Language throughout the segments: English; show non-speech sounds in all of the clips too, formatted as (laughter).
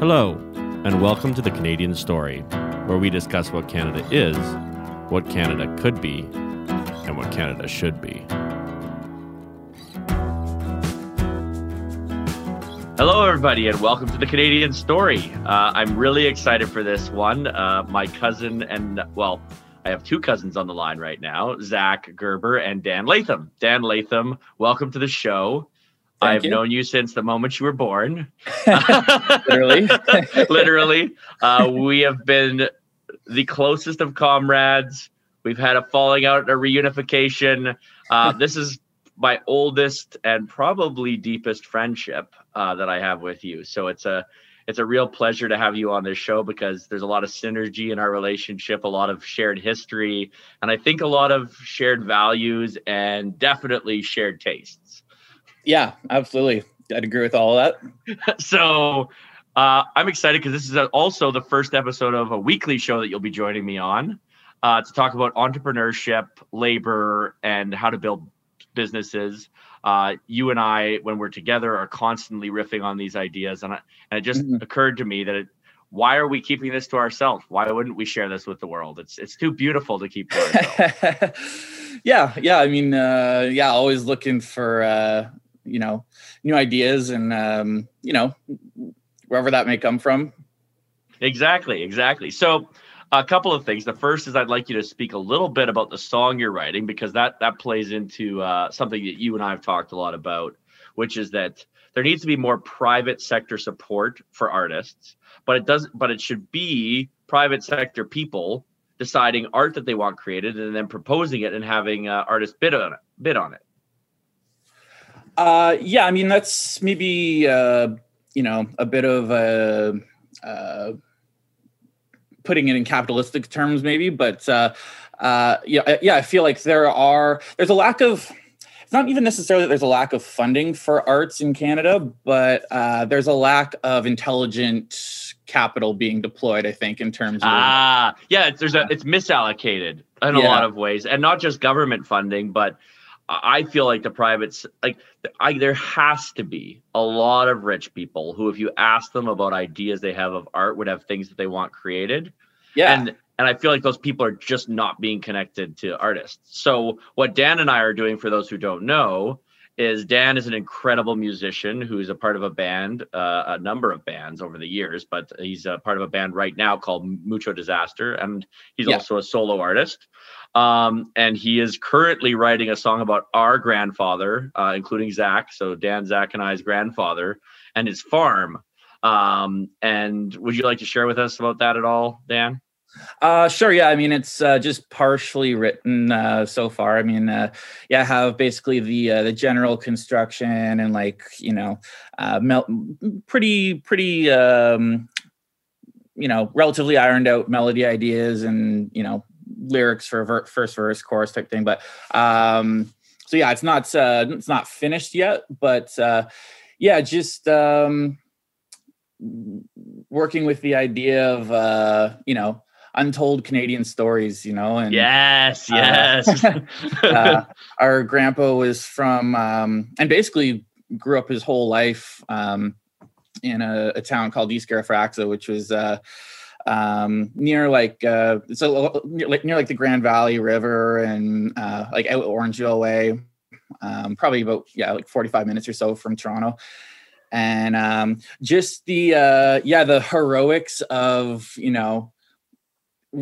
Hello, and welcome to the Canadian Story, where we discuss what Canada is, what Canada could be, and what Canada should be. Hello, everybody, and welcome to the Canadian Story. Uh, I'm really excited for this one. Uh, my cousin and, well, I have two cousins on the line right now Zach Gerber and Dan Leytham. Dan Leytham, welcome to the show. Thank I've you. known you since the moment you were born. (laughs) Literally. (laughs) Literally. Uh, we have been the closest of comrades. We've had a falling out, a reunification. Uh, (laughs) this is my oldest and probably deepest friendship uh, that I have with you. So it's a it's a real pleasure to have you on this show because there's a lot of synergy in our relationship, a lot of shared history, and I think a lot of shared values and definitely shared tastes. Yeah, absolutely. I'd agree with all of that. (laughs) so uh, I'm excited because this is also the first episode of a weekly show that you'll be joining me on uh, to talk about entrepreneurship, labor, and how to build businesses. Uh, you and I, when we're together, are constantly riffing on these ideas, and, I, and it just Mhm. occurred to me that it, why are we keeping this to ourselves? Why wouldn't we share this with the world? It's it's too beautiful to keep to ourselves. (laughs) yeah, yeah. I mean, uh, yeah, always looking for uh, you know new ideas and um, you know wherever that may come from. Exactly, exactly. So, a couple of things. The first is I'd like you to speak a little bit about the song you're writing because that that plays into uh, something that you and I have talked a lot about, which is that there needs to be more private sector support for artists, but it does, but it should be private sector people deciding art that they want created and then proposing it and having uh, artists bid on it. Bid on it. Uh, yeah, I mean that's maybe uh, you know a bit of a uh, putting it in capitalistic terms, maybe, but uh, uh, yeah, I- yeah, I feel like there are there's a lack of. It's not even necessarily that there's a lack of funding for arts in Canada, but uh, there's a lack of intelligent capital being deployed. I think in terms of Ah, yeah, it's, there's a it's misallocated in a lot of ways, and not just government funding, but I feel like the privates like I there has to be a lot of rich people who, if you ask them about ideas they have of art, would have things that they want created, yeah, and and I feel like those people are just not being connected to artists. So what Dan and I are doing, for those who don't know, is Dan is an incredible musician who's a part of a band, uh, a number of bands over the years, but he's a part of a band right now called Mucho Disaster, and he's Yeah. also a solo artist. Um, and he is currently writing a song about our grandfather, uh, including Zach. So Dan, Zach, and I's grandfather and his farm. Um, and would you like to share with us about that at all, Dan? Uh, sure. Yeah. I mean, it's uh, just partially written uh, so far. I mean, uh, yeah, I have basically the uh, the general construction and like you know, uh, pretty pretty um, you know relatively ironed out melody ideas and you know lyrics for ver- first verse chorus type thing. But um, so yeah, it's not uh, it's not finished yet, but uh, yeah, just um, working with the idea of uh, you know untold Canadian stories, you know, and Yes, Uh, yes. (laughs) uh, (laughs) our grandpa was from um, and basically grew up his whole life um, in a, a town called East Garafraxa, which was uh, um, near like uh, it's a, near, like near like the Grand Valley River and uh, like out Orangeville way, um, probably about yeah like forty five minutes or so from Toronto. And um, just the uh, yeah the heroics of you know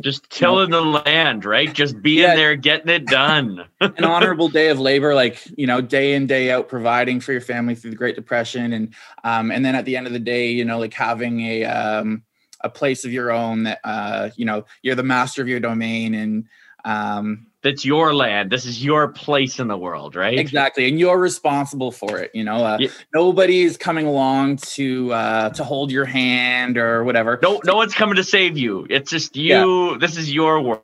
just tilling the land, right? Just being Yeah. there, getting it done. an honorable day of labor like you know day in day out providing for your family through the great depression and um and then at the end of the day you know like having a um a place of your own that uh you know you're the master of your domain and um That's your land. This is your place in the world, right? exactly and you're responsible for it you know uh, Yeah. nobody's coming along to uh to hold your hand or whatever No, no one's coming to save you. It's just you. This is your world.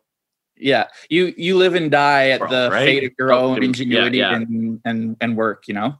yeah you you live and die at World, the right? fate of your own ingenuity yeah. and and and work you know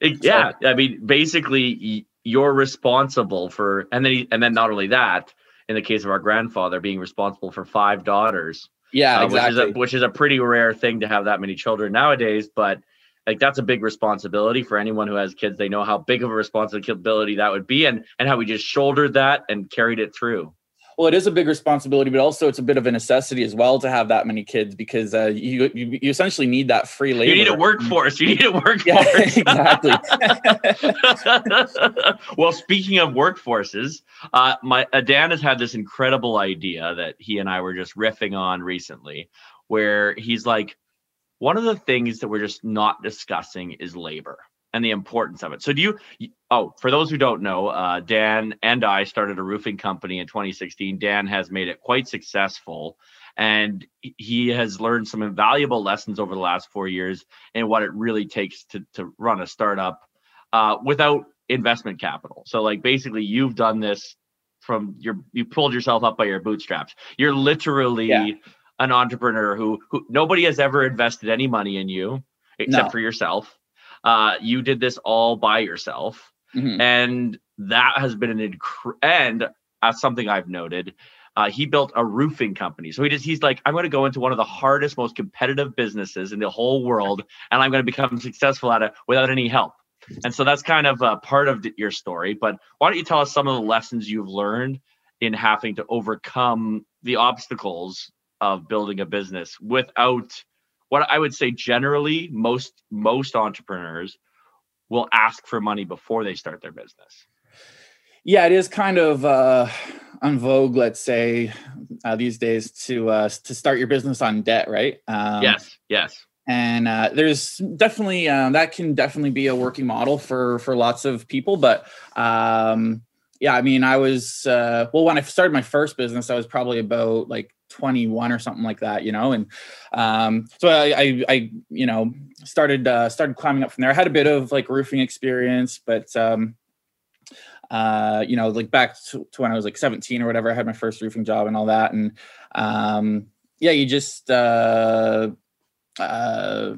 It- yeah, I mean, basically, you're responsible for, and then, he, and then not only that. In the case of our grandfather, being responsible for five daughters, yeah uh, exactly which is a which is a pretty rare thing to have that many children nowadays. But like that's a big responsibility for anyone who has kids. They know how big of a responsibility that would be, and and how we just shouldered that and carried it through well it is a big responsibility but also it's a bit of a necessity as well to have that many kids because uh, you, you, you essentially need that free labor. you need a workforce. You need a (laughs) workforce. yeah, exactly. (laughs) Well speaking of workforces uh, my uh, dan has had this incredible idea that he and i were just riffing on recently where he's like one of the things that we're just not discussing is labor and the importance of it. So do you oh, for those who don't know, uh, Dan and I started a roofing company in 2016. Dan has made it quite successful and he has learned some invaluable lessons over the last 4 years in what it really takes to to run a startup uh, without investment capital. So like basically you've done this from your you pulled yourself up by your bootstraps. You're literally yeah. an entrepreneur who who nobody has ever invested any money in you except no. for yourself uh, you did this all by yourself, mm-hmm. and that has been an inc- and as something I've noted. Uh, he built a roofing company. So he just he's like, I'm going to go into one of the hardest, most competitive businesses in the whole world, and I'm going to become successful at it without any help. And so that's kind of a part of your story. But why don't you tell us some of the lessons you've learned in having to overcome the obstacles of building a business without what I would say generally most most entrepreneurs will ask for money before they start their business. Yeah, it is kind of uh, on vogue, let's say, uh, these days to uh, to start your business on debt, right? Um, yes, yes. And uh, there's definitely um, that can definitely be a working model for for lots of people, but um, yeah, I mean, I was uh, well when I started my first business, I was probably about like 21 or something like that, you know. And um, so I, I, I, you know, started uh, started climbing up from there. I had a bit of like roofing experience, but um, uh, you know, like back to, to, when I was like 17 or whatever, I had my first roofing job and all that. And um, yeah, you just uh, uh,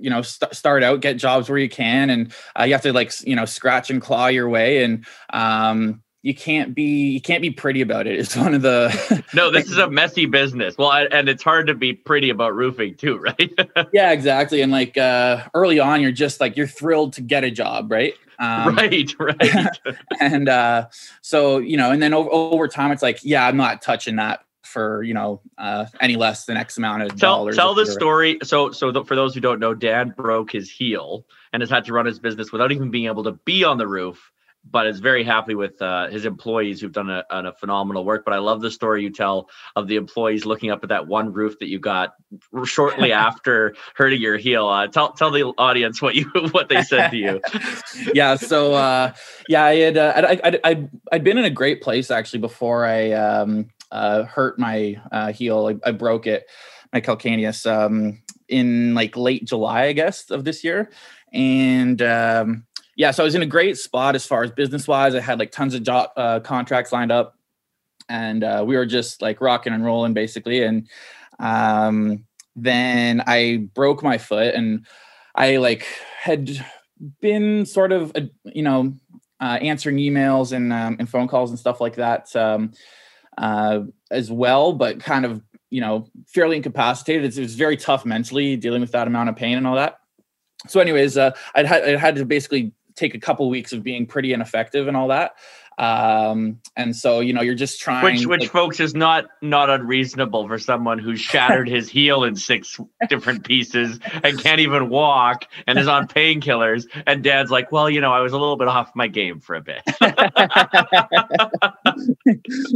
you know st- start out, get jobs where you can, and uh, you have to like you know scratch and claw your way and um you can't be you can't be pretty about it. It's (laughs) one of the (laughs) no. This is a (laughs) messy business. Well, I, and it's hard to be pretty about roofing too, right? yeah, exactly. And like uh, early on, you're just like you're thrilled to get a job, right? Um, right, right. and uh, so you know, and then over, over time, it's like, yeah, I'm not touching that for you know uh, any less than X amount of tell, dollars. Tell the story. So so for those who don't know, Dan broke his heel and has had to run his business without even being able to be on the roof but is very happy with uh, his employees who've done a, a, phenomenal work. But I love the story you tell of the employees looking up at that one roof that you got shortly (laughs) after hurting your heel. Uh, tell tell the audience what you (laughs) what they said to you. (laughs) yeah, so uh, yeah, I had uh, I, I, I would been in a great place actually before I um, uh, hurt my uh, heel. I, I, broke it, my calcaneus, um, in like late July, I guess, of this year, and um, yeah, so I was in a great spot as far as business wise. I had like tons of job uh, contracts lined up, and uh, we were just like rocking and rolling basically. And um, then I broke my foot, and I like had been sort of uh, you know uh, answering emails and um, and phone calls and stuff like that um, uh, as well, but kind of you know fairly incapacitated. It's, it was very tough mentally dealing with that amount of pain and all that so anyways uh, I'd, had, i had to basically take a couple weeks of being pretty ineffective and all that um and so you know you're just trying which which like, folks is not not unreasonable for someone who (laughs) shattered his heel in six different pieces and can't even walk and is on painkillers. And dad's like well you know i was a little bit off my game for a bit. (laughs)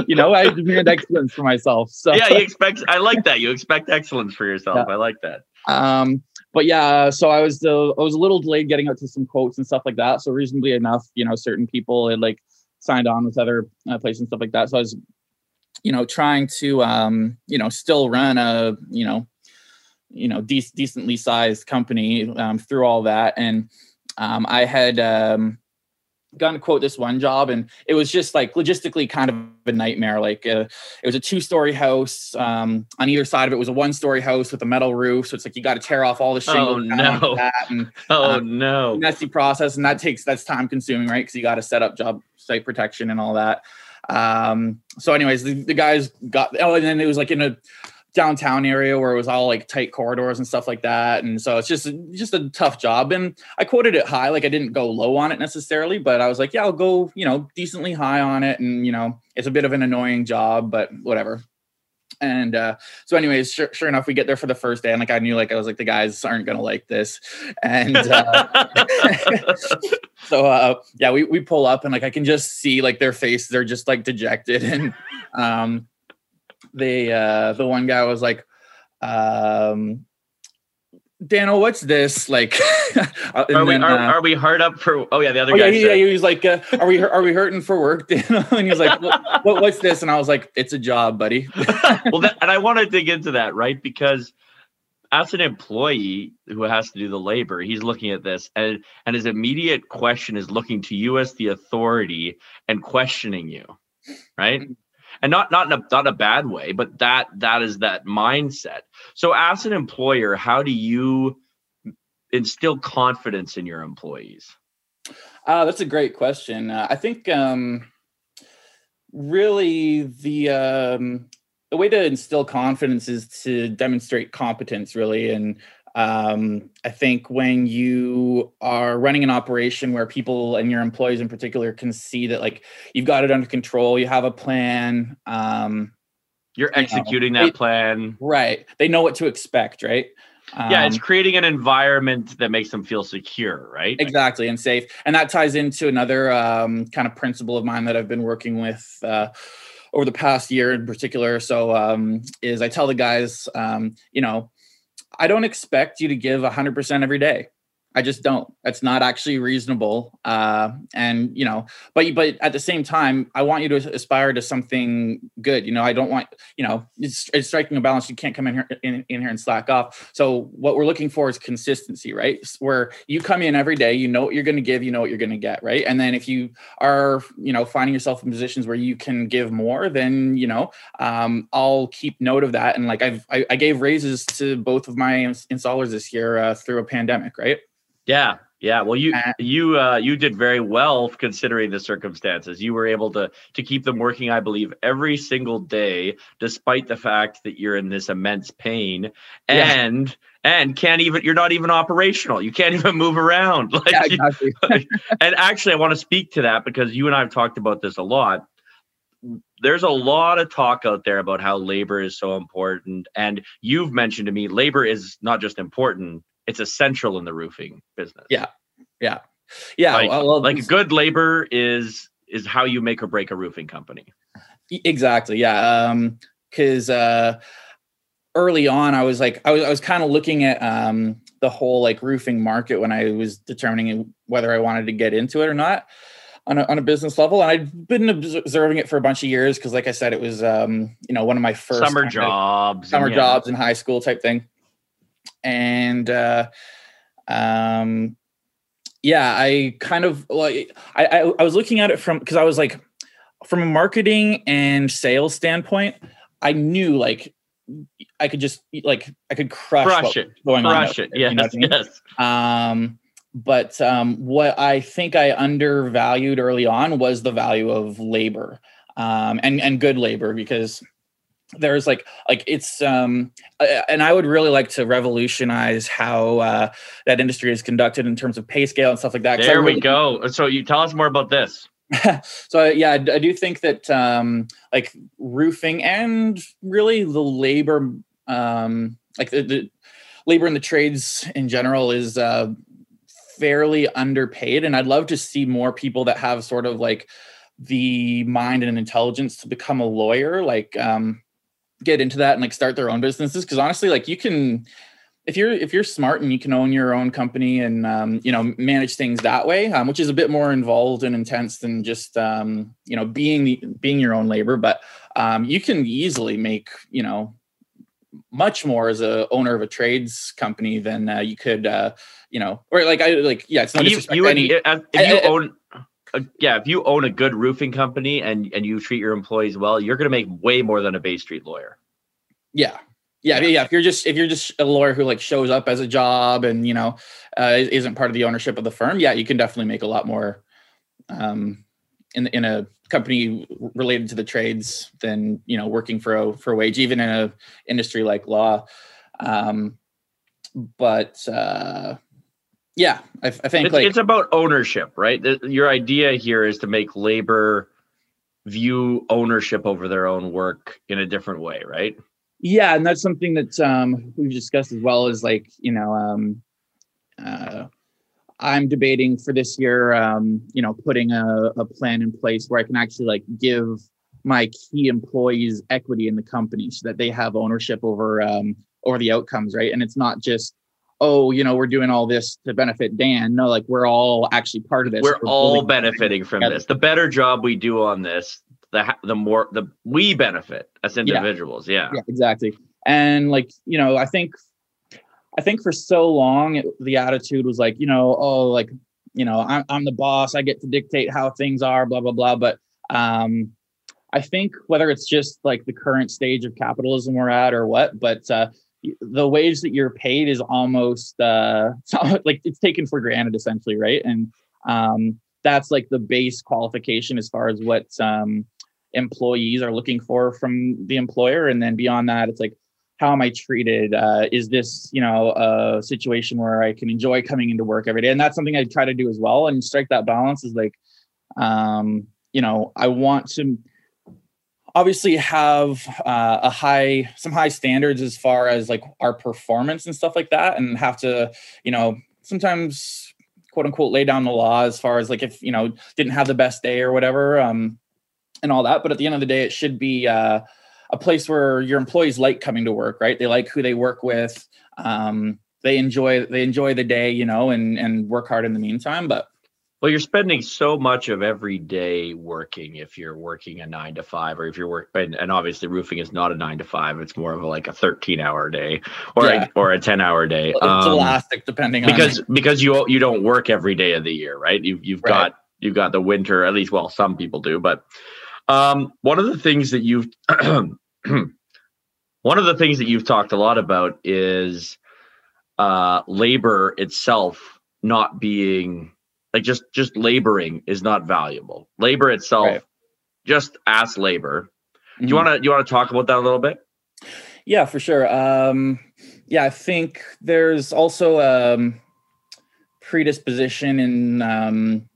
You know i demand excellence for myself so yeah you expect i like that. You expect excellence for yourself. Yeah. i like that. Um but yeah, so I was uh, I was a little delayed getting out to some quotes and stuff like that. So reasonably enough, you know, certain people had like signed on with other uh, places and stuff like that. So I was, you know, trying to um, you know, still run a you know, you know, de- decently sized company um, through all that, and um, I had um, gotten to quote this one job and it was just like logistically kind of a nightmare. Like uh, it was a two story house um, on either side of it was a one story house with a metal roof. So it's like you got to tear off all the shingles oh no. and, oh um, no. messy process. And that takes that's time consuming right? Because you got to set up job site protection and all that um, so anyways the, the guys got oh and then it was like in a downtown area where it was all like tight corridors and stuff like that. And so it's just just a tough job. And I quoted it high, like I didn't go low on it necessarily, but I was like, yeah, I'll go, you know, decently high on it. And you know, it's a bit of an annoying job, but whatever. And uh, so, anyways, sure, sure enough, we get there for the first day, and like I knew, like I was like, the guys aren't gonna like this, and uh, (laughs) so uh, yeah, we we pull up, and like I can just see like their faces, they're just like dejected, (laughs) and um, they uh the one guy was like um Daniel, what's this like? (laughs) Uh, are, we, are, uh, are, we hard up for? Oh yeah, the other oh, guy. Yeah, yeah, he was like, uh, "Are we are we hurting for work?" (laughs) Daniel? and he was like, what, what, "What's this?" And I was like, "It's a job, buddy." (laughs) well, that, and I want to dig into that, right? Because as an employee who has to do the labor, he's looking at this, and and his immediate question is looking to you as the authority and questioning you, right? And not not in a not a bad way, but that that is that mindset. So as an employer, how do you instill confidence in your employees? Uh, that's a great question. Uh, I think um, really the um, the way to instill confidence is to demonstrate competence, really, and um, I think when you are running an operation where people and your employees in particular can see that like you've got it under control, you have a plan. Um, You're executing you know, that they, plan. Right. They know what to expect, right? Um, yeah, it's um, creating an environment that makes them feel secure, right? Exactly, and safe. And that ties into another um, kind of principle of mine that I've been working with uh, over the past year in particular. So, um, is I tell the guys, um, you know, I don't expect you to give 100% every day. I just don't. That's not actually reasonable. Uh, and you know, but but at the same time, I want you to aspire to something good. You know, I don't want you know, it's, it's striking a balance. You can't come in here in, in, here and slack off. So what we're looking for is consistency, right? Where you come in every day, you know what you're going to give, you know what you're going to get, right? And then if you are you know finding yourself in positions where you can give more, then you know, um, I'll keep note of that. And like I've I, I gave raises to both of my installers this year uh, through a pandemic, right? Yeah, yeah. Well, you uh, you uh, you did very well considering the circumstances. You were able to to keep them working, I believe, every single day, despite the fact that you're in this immense pain and. Yeah. And can't even you're not even operational. You can't (laughs) even move around. (laughs) Like, yeah, exactly. (laughs) and actually, I want to speak to that because you and I have talked about this a lot there's a lot of talk out there about how labor is so important and you've mentioned to me labor is not just important it's essential in the roofing business. Yeah. Yeah. Yeah. Like, well, like good labor is is how you make or break a roofing company. Exactly. Yeah. Um, cause uh early on I was like I was I was kind of looking at um the whole like roofing market when I was determining whether I wanted to get into it or not on a, on a business level. And I'd been observing it for a bunch of years because, like I said, it was um, you know one of my first summer jobs, summer yeah. jobs in high school type thing and uh, um, yeah, I kind of like I, I, I was looking at it from because I was like from a marketing and sales standpoint, I knew like I could just like I could crush, crush it, going crush on it. Yes, you know I mean? yes. Um, but um, what I think I undervalued early on was the value of labor um, and and good labor because there's like like it's um and i would really like to revolutionize how uh that industry is conducted in terms of pay scale and stuff like that there really, we go. So you tell us more about this. (laughs) So yeah I, I, do think that um like roofing and really the labor um like the, the labor in the trades in general is uh fairly underpaid and i'd love to see more people that have sort of like the mind and intelligence to become a lawyer like um get into that and like start their own businesses because honestly like you can if you're if you're smart and you can own your own company and um, you know manage things that way um, which is a bit more involved and intense than just um, you know being the, being your own labor but um, you can easily make you know much more as a owner of a trades company than uh, you could uh, you know or like i like yeah it's not you, you, any, if you I, own uh, yeah, if you own a good roofing company and and you treat your employees well, you're going to make way more than a Bay Street lawyer. Yeah. Yeah, yeah. If you're just if you're just a lawyer who like shows up as a job and you know uh, isn't part of the ownership of the firm, yeah, you can definitely make a lot more, um, in in a company related to the trades than you know working for a for a wage, even in a industry like law. Um, but uh, yeah, I, I think it's, like it's about ownership, right? The, your idea here is to make labor view ownership over their own work in a different way, right? Yeah, and that's something that um, we've discussed as well. Is like you know, um, uh, I'm debating for this year, um, you know, putting a, a plan in place where I can actually like give my key employees equity in the company so that they have ownership over um, over the outcomes, right? And it's not just oh, you know, we're doing all this to benefit Dan. No, like we're all actually part of this. We're, we're all benefiting from together. this. The better job we do on this, the the more the we benefit as individuals. Yeah. yeah. Yeah, exactly. And like, you know, I think I think for so long it, the attitude was like, you know, oh, like, you know, I'm, I'm the boss. I get to dictate how things are, blah blah blah. But um, I think whether it's just like the current stage of capitalism we're at or what, but uh, the wage that you're paid is almost uh, (laughs) like it's taken for granted essentially, right? And um, that's like the base qualification as far as what um, employees are looking for from the employer, and then beyond that, it's like how am I treated? Uh, is this, you know, a situation where I can enjoy coming into work every day? And that's something I try to do as well. And strike that balance is like, um, you know, I want to obviously have uh, a high, some high standards as far as like our performance and stuff like that, and have to, you know, sometimes quote unquote lay down the law as far as like if you know didn't have the best day or whatever, um, and all that. But at the end of the day, it should be. Uh, a place where your employees like coming to work, right? They like who they work with. Um, they enjoy they enjoy the day, you know, and and work hard in the meantime. But well, you're spending so much of every day working if you're working a nine to five, or if you're work and, and obviously roofing is not a nine to five, it's more of a, like a 13 hour day or yeah. a, or a 10 hour day. It's um, elastic depending because on because you you don't work every day of the year, right? You you've right. got you've got the winter, at least well, some people do, but um, one of the things that you've (clears throat) one of the things that you've talked a lot about is uh, labor itself not being like just just laboring is not valuable. Labor itself, right. just as labor. Mm-hmm. Do you want to you want to talk about that a little bit? Yeah, for sure. Um, yeah, I think there's also um, predisposition in um,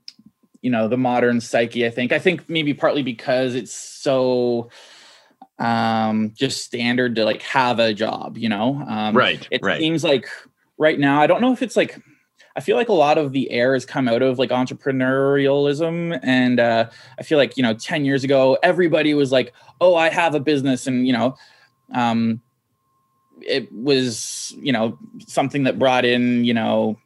you know the modern psyche. I think I think maybe partly because it's so um, just standard to like have a job, you know? Um, right. It right. seems like right now, I don't know if it's like, I feel like a lot of the air has come out of like entrepreneurialism. And uh, I feel like, you know, 10 years ago, everybody was like, oh, I have a business. And, you know, um, it was, you know, something that brought in, you know,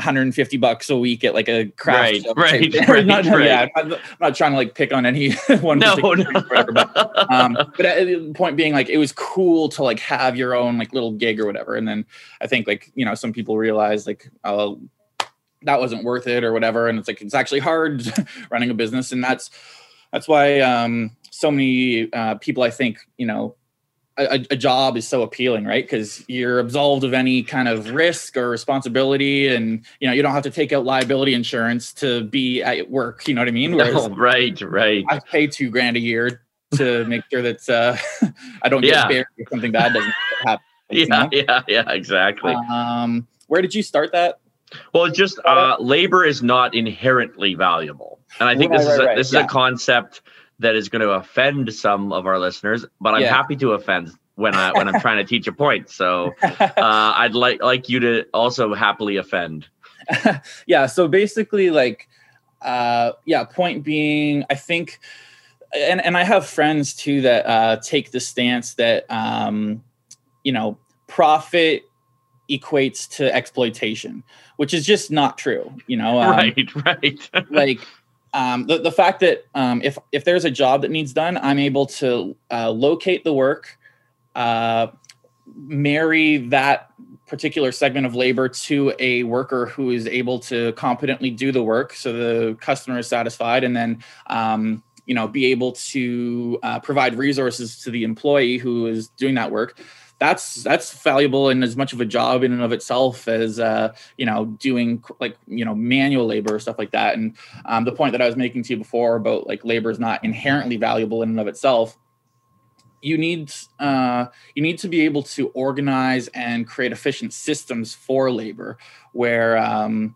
150 bucks a week at like a craft right, right, right, (laughs) not, right. Yeah, I'm not, I'm not, trying to like pick on any (laughs) one no, no. Whatever, but, um, but at, the point being like it was cool to like have your own like little gig or whatever and then i think like you know some people realize like oh that wasn't worth it or whatever and it's like it's actually hard (laughs) running a business and that's that's why um so many uh, people i think you know a, a, job is so appealing, right? Because you're absolved of any kind of risk or responsibility, and you know you don't have to take out liability insurance to be at work. You know what I mean? Whereas right, right. I pay two grand a year to make sure that uh, (laughs) I don't get yeah. buried or something bad doesn't (laughs) happen. (laughs) Yeah, know? yeah, yeah, exactly. Um, where did you start that? Well, it's just uh, labor is not inherently valuable, and I think right, this is a, right, this yeah. is a concept that is going to offend some of our listeners, but I'm yeah. happy to offend when I when I'm trying to teach a point. So (laughs) uh, I'd like like you to also happily offend. (laughs) yeah. So basically, like, uh, yeah. Point being, I think, and and I have friends too that uh, take the stance that um, you know profit equates to exploitation, which is just not true. You know, um, (laughs) right, right. like um, the, the fact that um, if if there's a job that needs done, I'm able to uh, locate the work, uh, marry that particular segment of labor to a worker who is able to competently do the work, so the customer is satisfied, and then um, you know be able to uh, provide resources to the employee who is doing that work. That's that's valuable and as much of a job in and of itself as uh, you know doing like you know manual labor stuff like that and um, the point that i was making to you before about like labor is not inherently valuable in and of itself you need uh, you need to be able to organize and create efficient systems for labor where um,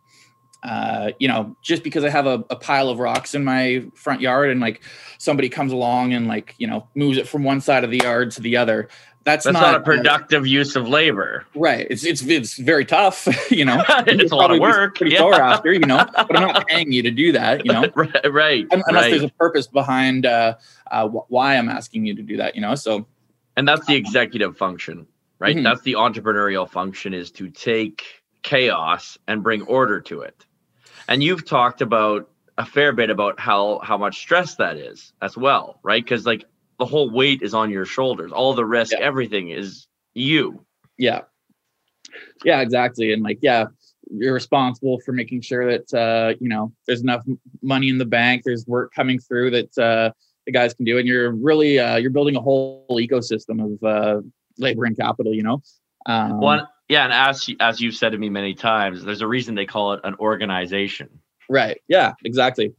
uh, you know, just because I have a, a, pile of rocks in my front yard and like somebody comes along and like, you know, moves it from one side of the yard to the other. That's, that's not, not, a productive uh, use of labor. Right. It's it's it's very tough, (laughs) you know. (laughs) it's a lot of work. Pretty yeah. sore after, you know. But I'm not paying you to do that, you know. (laughs) right. right Unless right. there's a purpose behind uh, uh, why I'm asking you to do that, you know. So. And that's the executive function, right? Mm-hmm. That's the entrepreneurial function is to take chaos and bring order to it. And you've talked about a fair bit about how how much stress that is as well, right? Because like the whole weight is on your shoulders. All the risk, yeah. everything is you. Yeah. Yeah, exactly. And like, yeah, you're responsible for making sure that uh, you know there's enough money in the bank, there's work coming through that uh, the guys can do, and you're really uh, you're building a whole ecosystem of uh, labor and capital. You know. Um, One, yeah, and as as you've said to me many times, there's a reason they call it an organization. Right. Yeah. Exactly.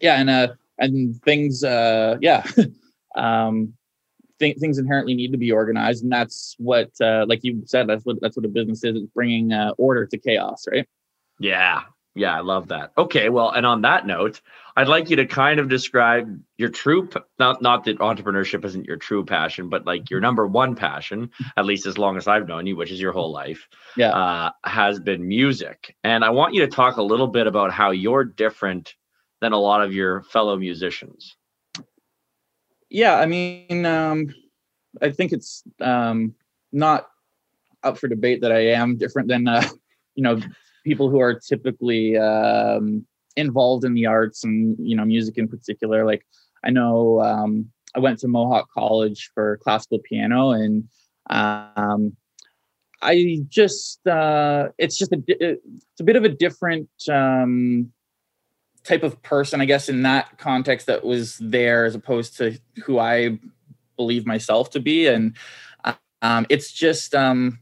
Yeah, and uh, and things. Uh, yeah. (laughs) um, th- things inherently need to be organized, and that's what, uh, like you said, that's what that's what a business is. It's bringing uh, order to chaos, right? Yeah. Yeah, I love that. Okay, well, and on that note, I'd like you to kind of describe your true not not that entrepreneurship isn't your true passion, but like your number one passion, (laughs) at least as long as I've known you, which is your whole life. Yeah. Uh, has been music. And I want you to talk a little bit about how you're different than a lot of your fellow musicians. Yeah, I mean, um, I think it's um, not up for debate that I am different than uh, (laughs) you know people who are typically um, involved in the arts and you know music in particular. Like I know um, I went to Mohawk College for classical piano, and um, I just uh, it's just a it's a bit of a different um, type of person, I guess, in that context that was there as opposed to who I believe myself to be, and um, it's just um,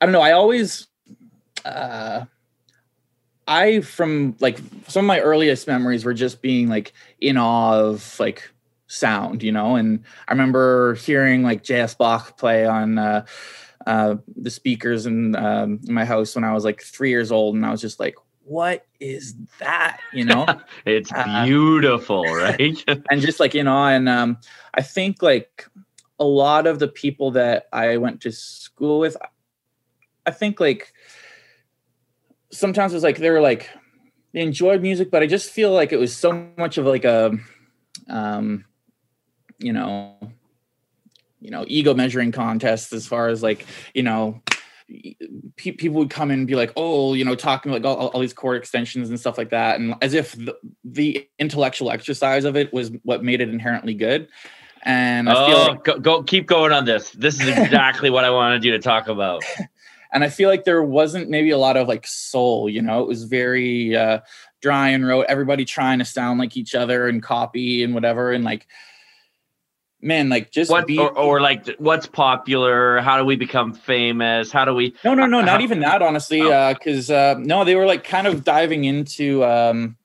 I don't know. I always uh, I from like some of my earliest memories were just being like in awe of like sound, you know. And I remember hearing like J.S. Bach play on uh, uh, the speakers in, um, in my house when I was like three years old, and I was just like, "What is that?" You know, (laughs) it's uh, beautiful, (laughs) right? (laughs) and just like you know, and um, I think like a lot of the people that I went to school with, I think like sometimes it was like they were like they enjoyed music, but I just feel like it was so much of like a um you know you know ego measuring contest as far as like you know pe- people would come and be like oh you know talking like all, all these chord extensions and stuff like that and as if the, the, intellectual exercise of it was what made it inherently good and I oh, like, go, go keep going on this this is exactly what i wanted you to talk about (laughs) and I feel like there wasn't maybe a lot of like soul. You know, it was very uh, dry and rote. Everybody trying to sound like each other and copy and whatever, and like. Man, like just what, be, or, or, like what's popular? How do we become famous? How do we? No, no, no, not even that. Honestly, Uh because oh. uh, uh, no, they were like kind of diving into um,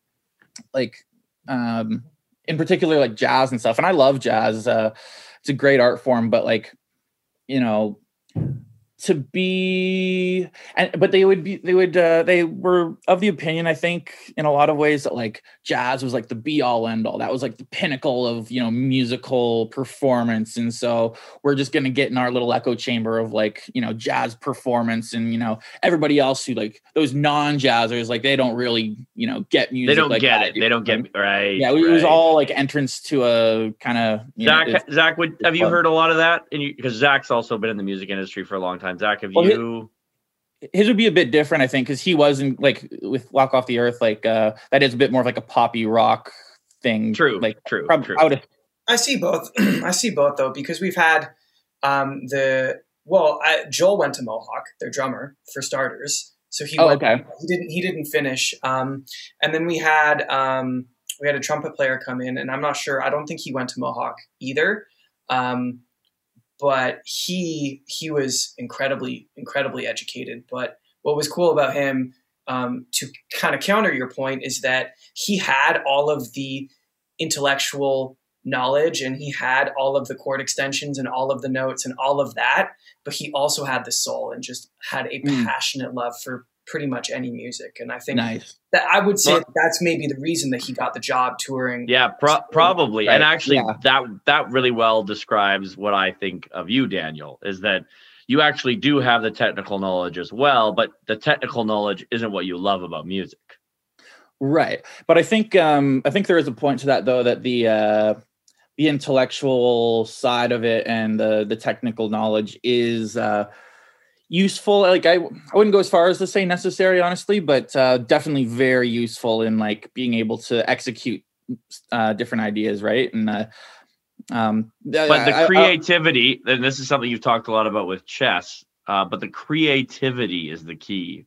like um, in particular like jazz and stuff. And I love jazz. Uh, it's a great art form, but like you know to be and but they would be they would uh they were of the opinion i think in a lot of ways that like jazz was like the be all end all that was like the pinnacle of you know musical performance. And so we're just gonna get in our little echo chamber of like you know jazz performance. And you know everybody else who like those non-jazzers like they don't really you know get music they don't like get that, it. they don't get right yeah it right. was all like entrance to a kind of zach know, zach would have you heard a lot of that? And you because zach's also been in the music industry for a long time time. Zach, have well, you? His, would be a bit different, I think, because he wasn't like with Walk Off the Earth. Like uh that is a bit more of like a poppy rock thing. True. Like true. Probably, true. I, would, I see both. (clears throat) I see both though because we've had um the well, I, Joel went to Mohawk, their drummer for starters. So he oh, went, okay. he didn't he didn't finish. Um, and then we had um, we had a trumpet player come in, and I'm not sure. I don't think he went to Mohawk either. Um, but he he was incredibly incredibly educated. But what was cool about him, um, to kind of counter your point, is that he had all of the intellectual knowledge and he had all of the chord extensions and all of the notes and all of that but he also had the soul and just had a mm. passionate love for pretty much any music and i think nice. that i would say well, that that's maybe the reason that he got the job touring yeah pro- probably right? and actually yeah. that that really well describes what i think of you daniel is that you actually do have the technical knowledge as well but the technical knowledge isn't what you love about music right but i think um i think there is a point to that though that the uh the intellectual side of it and the the technical knowledge is uh, useful. Like I, I wouldn't go as far as to say necessary, honestly, but uh, definitely very useful in like being able to execute uh, different ideas, right? And uh, um, but the creativity, I, I, and this is something you've talked a lot about with chess. Uh, but the creativity is the key.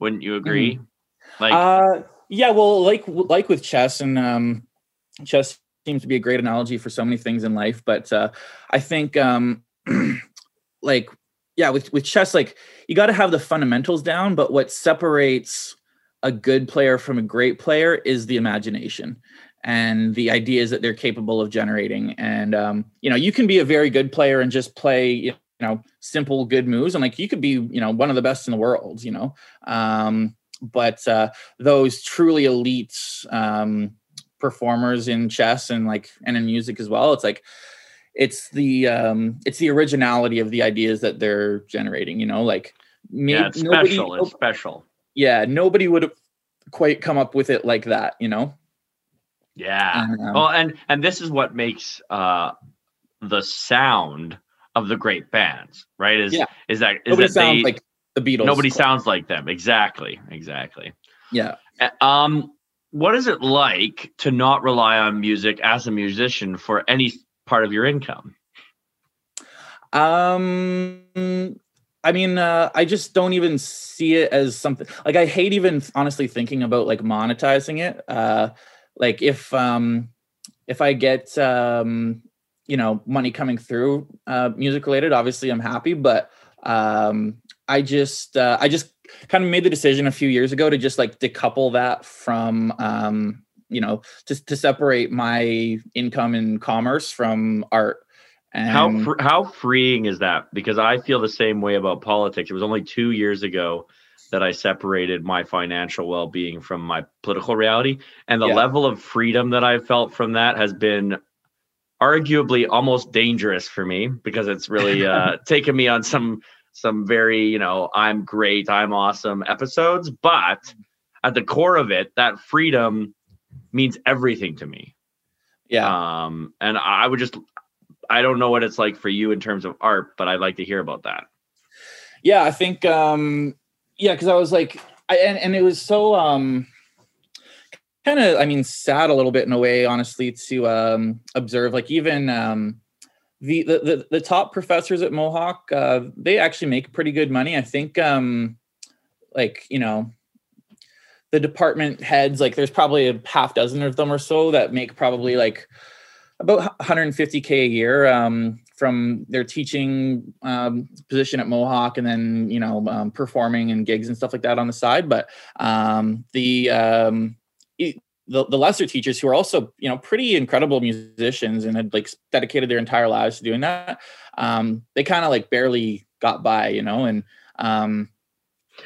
Wouldn't you agree? Mm-hmm. Like, uh, yeah, well, like like with chess and um, chess seems to be a great analogy for so many things in life. But uh, I think, um, (clears throat) like, yeah, with with chess, like you got to have the fundamentals down. But what separates a good player from a great player is the imagination and the ideas that they're capable of generating. And um, you know, you can be a very good player and just play, you know, simple good moves, and like you could be, you know, one of the best in the world. You know, um, but uh, those truly elite um, performers in chess and like and in music as well it's like it's the um it's the originality of the ideas that they're generating you know like yeah it's nobody, special it's special. yeah nobody would have quite come up with it like that you know? Yeah. Um, well and and this is what makes uh the sound of the great bands right? Is yeah. is that is nobody that sounds they, like the beatles. Nobody sounds like them. Exactly exactly. Yeah. Um what is it like to not rely on music as a musician for any part of your income? Um, I mean, uh, I just don't even see it as something like I hate even honestly thinking about like monetizing it. Uh, like if um, if I get um, you know money coming through uh, music related, obviously I'm happy, but um, I just uh, I just kind of made the decision a few years ago to just like decouple that from um, you know just to separate my income in commerce from art. And how fr- how freeing is that? Because i feel the same way about politics. It was only 2 years ago that i separated my financial well-being from my political reality. And the yeah. level of freedom that i felt from that has been arguably almost dangerous for me because it's really uh, (laughs) taken me on some some very, you know, I'm great, I'm awesome episodes, but at the core of it, that freedom means everything to me. Yeah. Um, and I would just I don't know what it's like for you in terms of art, but I'd like to hear about that. Yeah, I think um yeah, because I was like I and, and it was so um kind of I mean sad a little bit in a way, honestly, to um observe like even um the, the the top professors at Mohawk, uh, they actually make pretty good money. I think, um, like you know, the department heads, like there's probably a half dozen of them or so that make probably like about 150k a year um, from their teaching um, position at Mohawk, and then you know um, performing and gigs and stuff like that on the side. But um, the um, the, the lesser teachers who are also you know pretty incredible musicians and had like dedicated their entire lives to doing that um, they kind of like barely got by you know and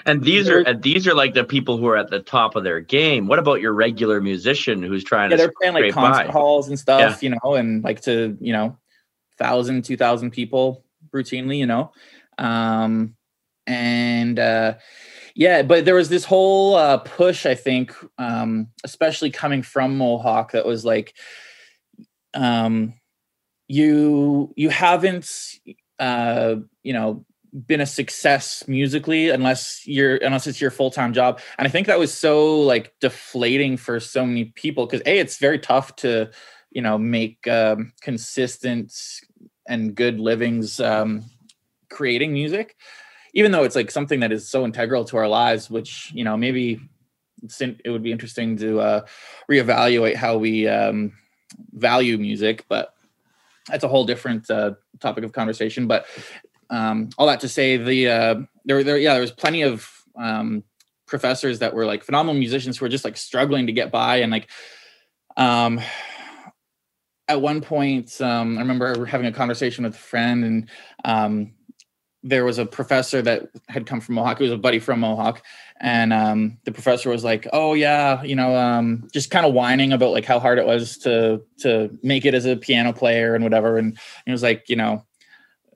and these are and these are like the people who are at the top of their game what about your regular musician who's trying yeah, to they're playing like concert by? halls and stuff yeah. you know and like to you know thousand two thousand people routinely you know um and uh yeah, but there was this whole uh, push, I think, um, especially coming from Mohawk, that was like, um, you you haven't, uh, you know, been a success musically unless you're unless it's your full-time job and i think that was so like deflating for so many people because a it's very tough to you know make um, consistent and good livings um, creating music even though it's like something that is so integral to our lives, which you know maybe it would be interesting to uh, reevaluate how we um, value music, but that's a whole different uh, topic of conversation. But um, all that to say, the uh, there there yeah there was plenty of um, professors that were like phenomenal musicians who were just like struggling to get by and like um at one point um i remember having a conversation with a friend and um there was a professor that had come from Mohawk. He was a buddy from Mohawk, and um, the professor was like, "Oh yeah, you know, um, just kind of whining about like how hard it was to to make it as a piano player and whatever." And he was like, you know,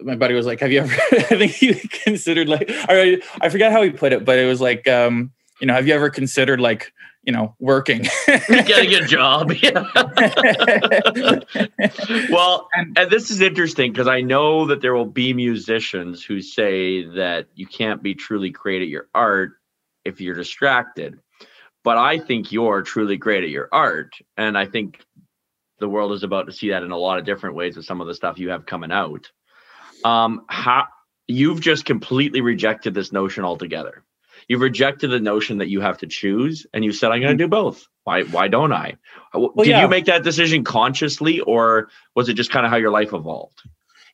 my buddy was like, "Have you ever?" (laughs) I think he considered like, I I forget how he put it, but it was like, um, you know, have you ever considered like, you know, working, (laughs) getting a job? (laughs) well, and, and this is interesting because I know that there will be musicians who say that you can't be truly great at your art if you're distracted. But I think you're truly great at your art, and I think the world is about to see that in a lot of different ways with some of the stuff you have coming out um, how you've just completely rejected this notion altogether. You've rejected the notion that you have to choose, and you said, "I'm going to do both." Why? Why don't I? Well, Did yeah. you make that decision consciously, or was it just kind of how your life evolved?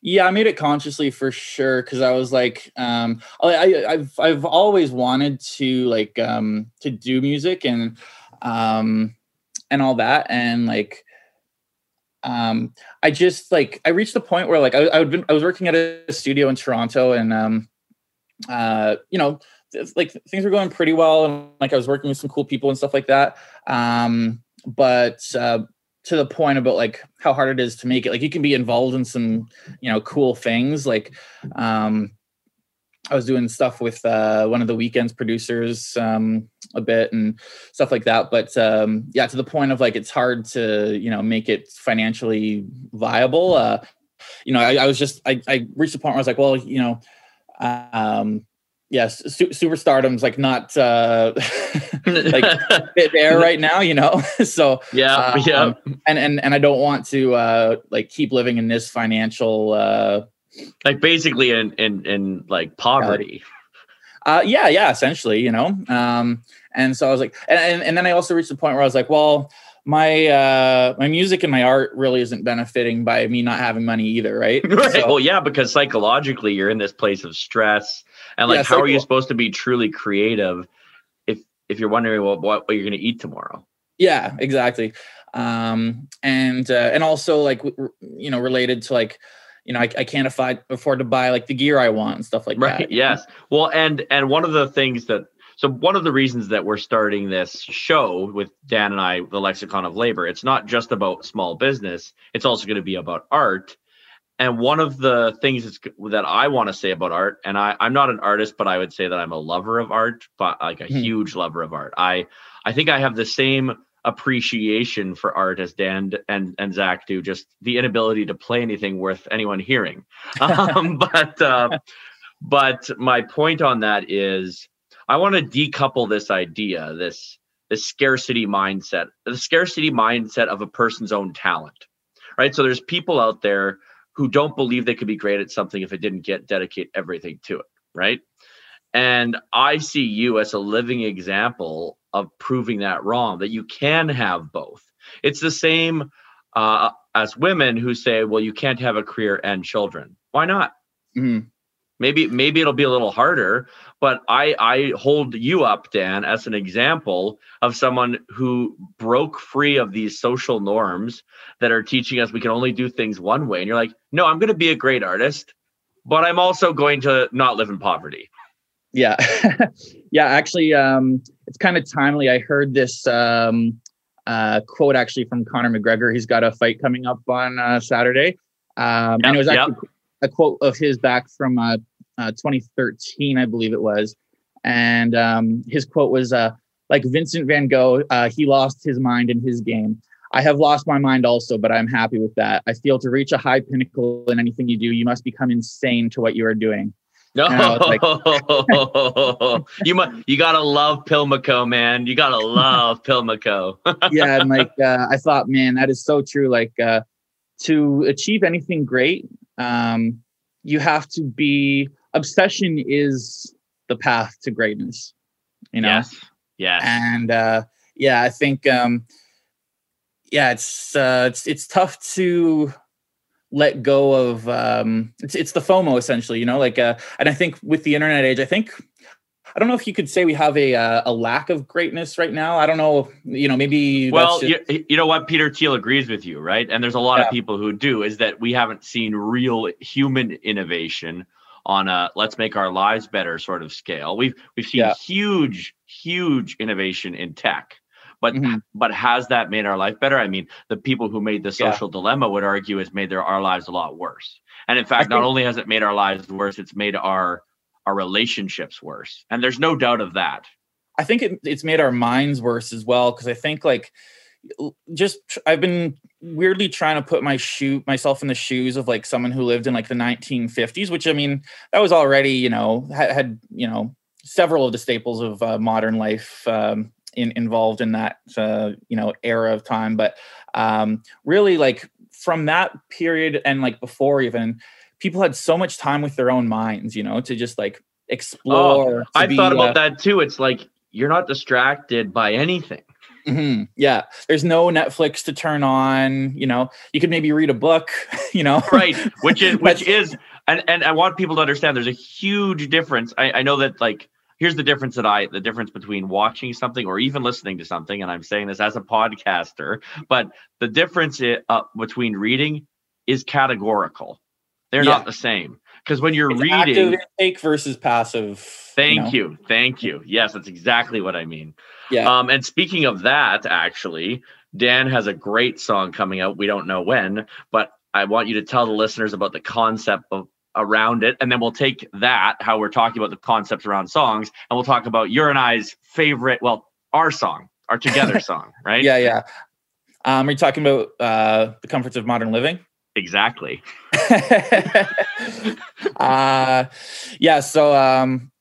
Yeah, I made it consciously for sure because I was like, um, I, have I've always wanted to like um, to do music and um, and all that, and like um, I just like I reached the point where like I, I, been, I was working at a studio in Toronto and um, uh, you know like things were going pretty well and like I was working with some cool people and stuff like that. Um, but uh, to the point about like how hard it is to make it, like you can be involved in some you know cool things like um, I was doing stuff with uh, one of the Weeknd's producers um, a bit and stuff like that. But um, yeah, to the point of like it's hard to you know make it financially viable. Uh, you know, I, I was just I, I, reached a point where I was like, well, you know, um, yes, su- superstardom's like not uh, (laughs) like (laughs) there right now, you know. (laughs) so yeah, uh, yeah, um, and and and I don't want to uh, like keep living in this financial. Uh, like basically in in in like poverty. Uh, yeah, yeah, essentially, you know. Um, and so I was like, and, and, then I also reached the point where I was like, well, my uh my music and my art really isn't benefiting by me not having money either, right? (laughs) right. So, well, yeah, because psychologically you're in this place of stress, and like, yeah, how are you supposed to be truly creative if if you're wondering what what, what you're going to eat tomorrow? Yeah, exactly. Um, and uh, and also like you know related to like you know, I, I can't afford afford to buy like the gear I want and stuff like right. that. Yes. Well, and and one of the things that so one of the reasons that we're starting this show with Dan and I, the lexicon of labor, it's not just about small business. It's also going to be about art. And one of the things that I want to say about art, and I, I'm not an artist, but I would say that I'm a lover of art, but like a hmm. huge lover of art. I I think I have the same appreciation for art as Dan and and Zach do. Just the inability to play anything worth anyone hearing. (laughs) Um, but uh, but my point on that is, I want to decouple this idea, this this scarcity mindset, the scarcity mindset of a person's own talent, right? So there's people out there who don't believe they could be great at something if they didn't get dedicate everything to it, right? And I see you as a living example of proving that wrong, that you can have both. It's the same uh, as women who say, well, you can't have a career and children. Why not? Mm-hmm. Maybe maybe it'll be a little harder, but I I hold you up, Dan, as an example of someone who broke free of these social norms that are teaching us we can only do things one way. And you're like, no, I'm going to be a great artist, but I'm also going to not live in poverty. Yeah. (laughs) yeah, actually, um, it's kind of timely. I heard this um, uh, quote actually from Conor McGregor. He's got a fight coming up on uh, Saturday. Um, yep, and it was actually yep. a quote of his back from uh, uh 2013, I believe it was. And um, his quote was uh, like Vincent van Gogh, uh, he lost his mind in his game. I have lost my mind also, but I'm happy with that. I feel to reach a high pinnacle in anything you do, you must become insane to what you are doing. No, like, (laughs) you must, you gotta love Pimlico, man. You gotta love Pimlico. (laughs) yeah, and like uh, I thought, man, that is so true. Like uh, to achieve anything great, um, you have to be obsession is the path to greatness. You know. Yes. Yeah. And uh, yeah, I think um, yeah, it's uh, it's it's tough to let go of um it's it's the FOMO essentially, you know, like uh and I think with the internet age, I think I don't know if you could say we have a uh, a lack of greatness right now. I don't know, you know, maybe well, just... you, you, know what, Peter Thiel agrees with you, right? And there's a lot yeah. of people who do is that we haven't seen real human innovation on a let's make our lives better sort of scale. We've we've seen yeah. huge huge innovation in tech. But mm-hmm. but has that made our life better? I mean, the people who made the social yeah. dilemma would argue has made their our lives a lot worse. And in fact, not only has it made our lives worse, it's made our our relationships worse. And there's no doubt of that. I think it, it's made our minds worse as well because I think like just I've been weirdly trying to put my shoe myself in the shoes of like someone who lived in like the 1950s, which I mean that was already you know had, had you know several of the staples of uh, modern life um, in, involved in that uh, you know era of time, but um, really like from that period and like before even people had so much time with their own minds, you know, to just like explore. Oh, I thought about uh, that too. It's like you're not distracted by anything. Mm-hmm. Yeah, there's no Netflix to turn on. You know, you could maybe read a book. (laughs) You know, right? Which is (laughs) which is, and and I want people to understand. There's a huge difference. I, I know that like here's the difference that I the difference between watching something or even listening to something, and I'm saying this as a podcaster, but the difference it, uh, between reading is categorical. They're yeah. not the same because when you're it's reading intake versus passive. Thank you, know? you, thank you. Yes, that's exactly what I mean. Yeah. Um, and speaking of that, actually, Dan has a great song coming out. We don't know when, but I want you to tell the listeners about the concept of around it, and then we'll take that how we're talking about the concepts around songs, and we'll talk about your and I's favorite, well, our song, our together (laughs) song, right? Yeah, yeah. Um, are you talking about uh, the comforts of modern living? Exactly. (laughs) uh, yeah. So um,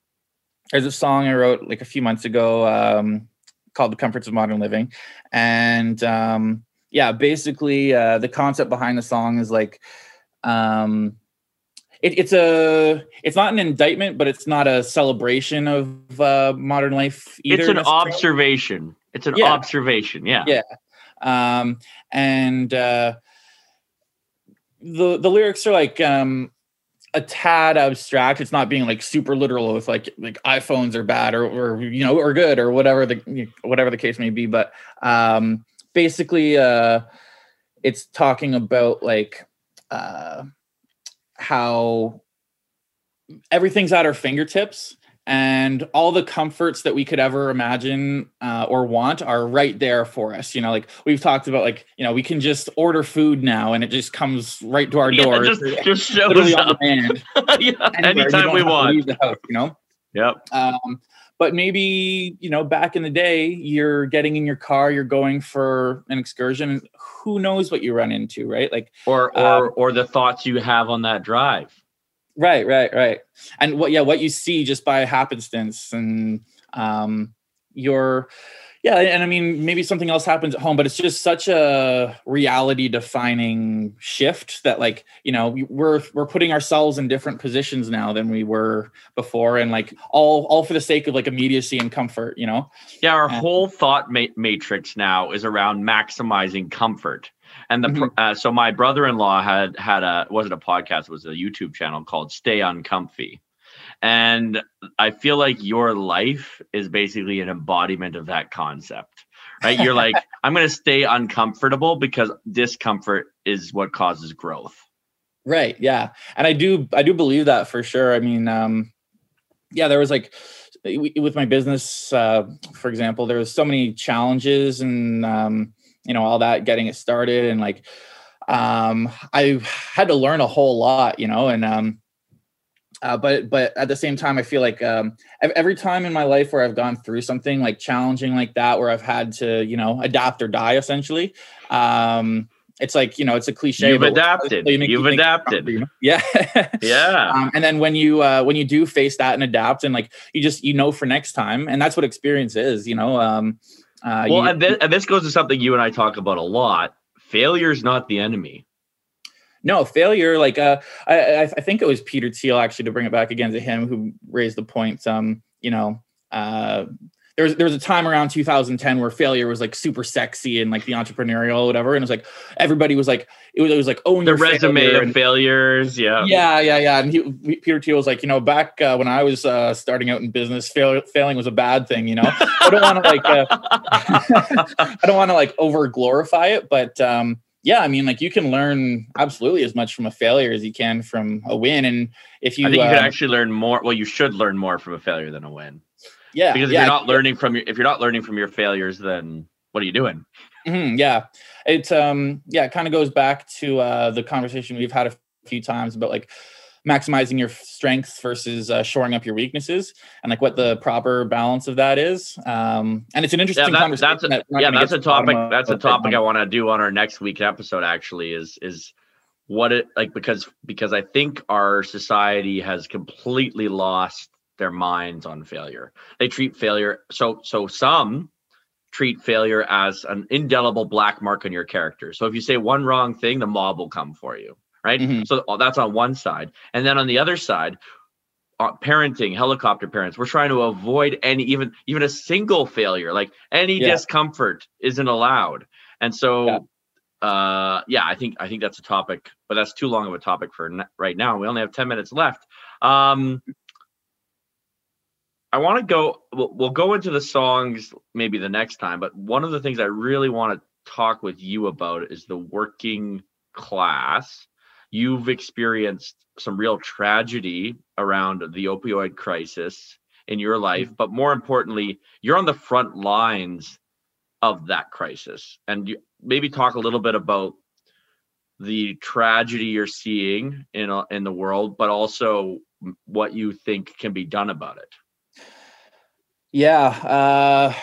there's a song I wrote like a few months ago um, called "The Comforts of Modern Living," and um, yeah, basically uh, the concept behind the song is like. Um, it, it's a it's not an indictment, but it's not a celebration of uh, modern life either. It's an observation. It's an yeah. observation. Yeah. Yeah. Um, and uh, the the lyrics are like um a tad abstract. It's not being like super literal with like like iPhones are bad or or you know or good or whatever the whatever the case may be. But um basically uh it's talking about like uh how everything's at our fingertips and all the comforts that we could ever imagine uh, or want are right there for us you know like we've talked about like you know we can just order food now and it just comes right to our yeah, door. just, just shows up. (laughs) yeah, anytime we want. the house, you know? Yep. Um, but maybe you know back in the day you're getting in your car you're going for an excursion who knows what you run into right like or or um, or the thoughts you have on that drive Right, right, right. And what, yeah, what you see just by happenstance and um, your, yeah, and I mean, maybe something else happens at home, but it's just such a reality defining shift that like, you know, we're, we're putting ourselves in different positions now than we were before. And like all, all for the sake of like immediacy and comfort, you know? Yeah. Our and, whole thought ma- matrix now is around maximizing comfort and the mm-hmm. uh, so my brother-in-law had had a wasn't a podcast, it was a YouTube channel called Stay Uncomfy. And I feel like your life is basically an embodiment of that concept. Right? You're like, (laughs) I'm going to stay uncomfortable because discomfort is what causes growth. Right. Yeah. And I do I do believe that for sure. I mean, um yeah, there was like with my business uh for example, there was so many challenges and um you know all that getting it started and like um i had to learn a whole lot you know and um uh, but but at the same time i feel like um every time in my life where i've gone through something like challenging like that where i've had to you know adapt or die essentially um it's like you know it's a cliche you've adapted you you've adapted you (laughs) know? yeah yeah um, and then when you uh when you do face that and adapt and like you just you know for next time and that's what experience is you know um uh, well, you, and, this, and this goes to something you and I talk about a lot. Failure is not the enemy. No, failure. Like uh, I, I think it was Peter Thiel actually to bring it back again to him who raised the point. Um, you know, uh, there was there was a time around 2010 where failure was like super sexy and like the entrepreneurial whatever, and it was like everybody was like it was, it was like own the resume failure of and- failure,s yeah. yeah, yeah, yeah. And he, Peter Thiel was like, you know, back uh, when I was uh, starting out in business, fail, failing was a bad thing. You know, I don't want to like, uh, (laughs) I don't want to like over glorify it, but um, yeah, I mean, like you can learn absolutely as much from a failure as you can from a win. And if you, I think you uh, could actually learn more. Well, you should learn more from a failure than a win. yeah, Because if yeah, you're not learning from your if you're not learning from your failures, then what are you doing? Mhm, yeah, it's um yeah, it kind of goes back to uh the conversation we've had a few times about like maximizing your strengths versus uh, shoring up your weaknesses and like what the proper balance of that is. Um and it's an interesting that- conversation. that's a- that yeah, that's a to the bottom topic. of- That's a topic. I want to do on our next week episode. Actually, is is what it like because because I think our society has completely lost their minds on failure. They treat failure so so some treat failure as an indelible black mark on your character. So if you say one wrong thing, the mob will come for you, right? Mhm. So uh, that's on one side, and then on the other side, uh, parenting, helicopter parents, we're trying to avoid any even even a single failure, like any Yeah. discomfort isn't allowed. And so, uh, yeah, I think I think that's a topic, but that's too long of a topic for n- right now. We only have ten minutes left. Um, I want to go. We'll, we'll go into the songs maybe the next time. But one of the things I really want to talk with you about is the working class. You've experienced some real tragedy around the opioid crisis in your life, but more importantly, you're on the front lines of that crisis. And you maybe talk a little bit about the tragedy you're seeing in uh, in the world, but also what you think can be done about it. Yeah, uh,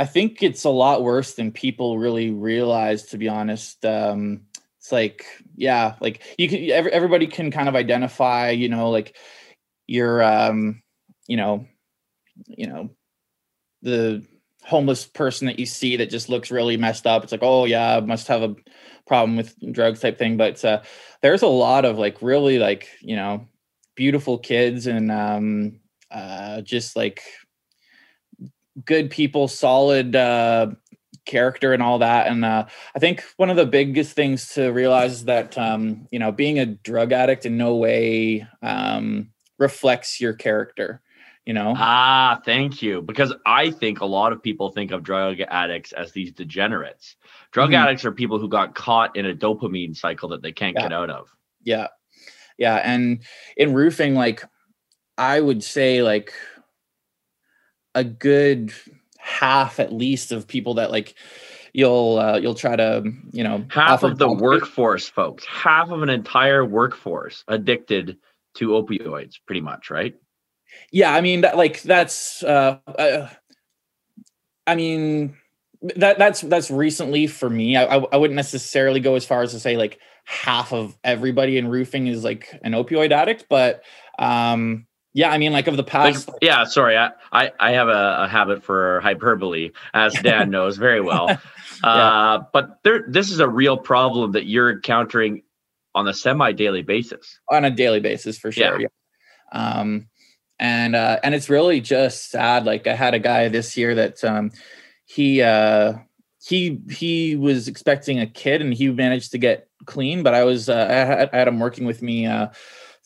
I think it's a lot worse than people really realize. To be honest, um, it's like yeah, like you can every, everybody can kind of identify, you know, like your um, you know, you know, the homeless person that you see that just looks really messed up. It's like oh yeah, must have a problem with drugs type thing. But uh, there's a lot of like really like you know beautiful kids and um, uh, just like good people, solid uh, character, and all that. And uh, I think one of the biggest things to realize is that um, you know being a drug addict in no way um, reflects your character. You know, Ah, thank you. Because I think a lot of people think of drug addicts as these degenerates. Drug Mhm. addicts are people who got caught in a dopamine cycle that they can't Yeah. get out of. yeah, yeah. And in roofing, like I would say, like a good half at least of people that like you'll uh, you'll try to you know Half of the workforce, folks, half of an entire workforce addicted to opioids, pretty much, right? yeah i mean that, like that's uh, uh i mean that that's that's recently for me. I, I i wouldn't necessarily go as far as to say like half of everybody in roofing is like an opioid addict but um yeah i mean like of the Like, past yeah, sorry, I, I, I have a, a habit for hyperbole, as (laughs) Dan knows very well. (laughs) Uh, but there, this is a real problem that you're encountering on a semi-daily basis. on a daily basis for sure yeah, um and uh and it's really just sad like i had a guy this year that um he uh he he was expecting a kid and he managed to get clean but i was uh, I, had, I had him working with me uh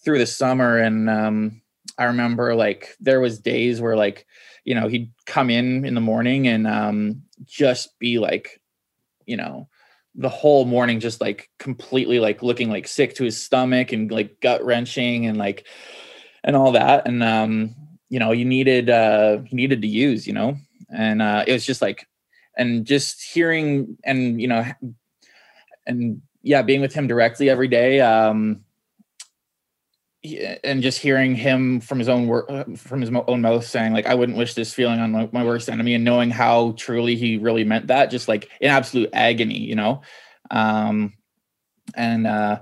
through the summer and um i remember like there was days where like you know he'd come in in the morning and um just be like you know the whole morning just like completely like looking like sick to his stomach and like gut wrenching and like and all that. And um you know you needed uh you needed to use you know? And uh it was just like and just hearing and you know and yeah being with him directly every day um and just hearing him from his own work from his own mouth saying like i wouldn't wish this feeling on my, my worst enemy and knowing how truly he really meant that just like in absolute agony you know um and uh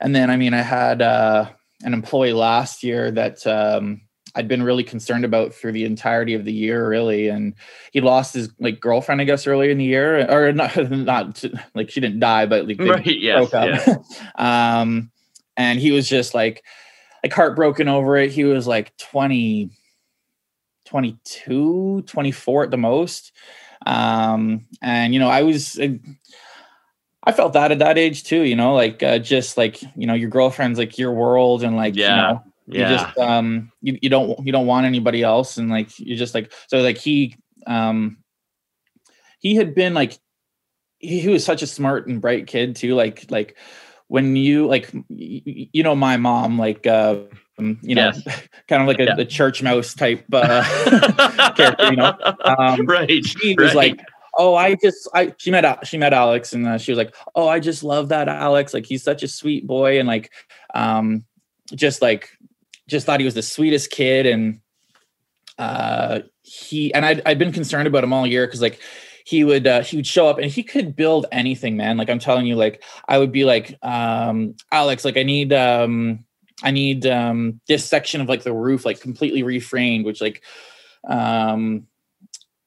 and then i mean i had uh an employee last year that um I'd been really concerned about through the entirety of the year, really. And he lost his like girlfriend, I guess, earlier in the year, or not, (laughs) not to- like she didn't die, but like Right? Yes. broke up. yes. (laughs) um, and he was just like, like heartbroken over it. He was like 20, 22, 24 at the most. Um, and you know, I was, I felt that at that age too, you know, like uh, just like, you know, your girlfriend's like your world and like, Yeah. you know, you Yeah. just um you, you don't you don't want anybody else and like you're just like so like he um he had been like he, he was such a smart and bright kid too like like when you like you know my mom like uh you know Yes. (laughs) kind of like a, Yeah. a church mouse type uh (laughs) character, you know? Um, (laughs) right. she was right. like oh i just i she met she met alex and uh, she was like oh i just love that alex like he's such a sweet boy and like um just like just thought he was the sweetest kid and uh he and i'd, I'd been concerned about him all year because like he would uh, he would show up and he could build anything man. Like i'm telling you like i would be like um alex like i need um i need um this section of like the roof like completely reframed which like um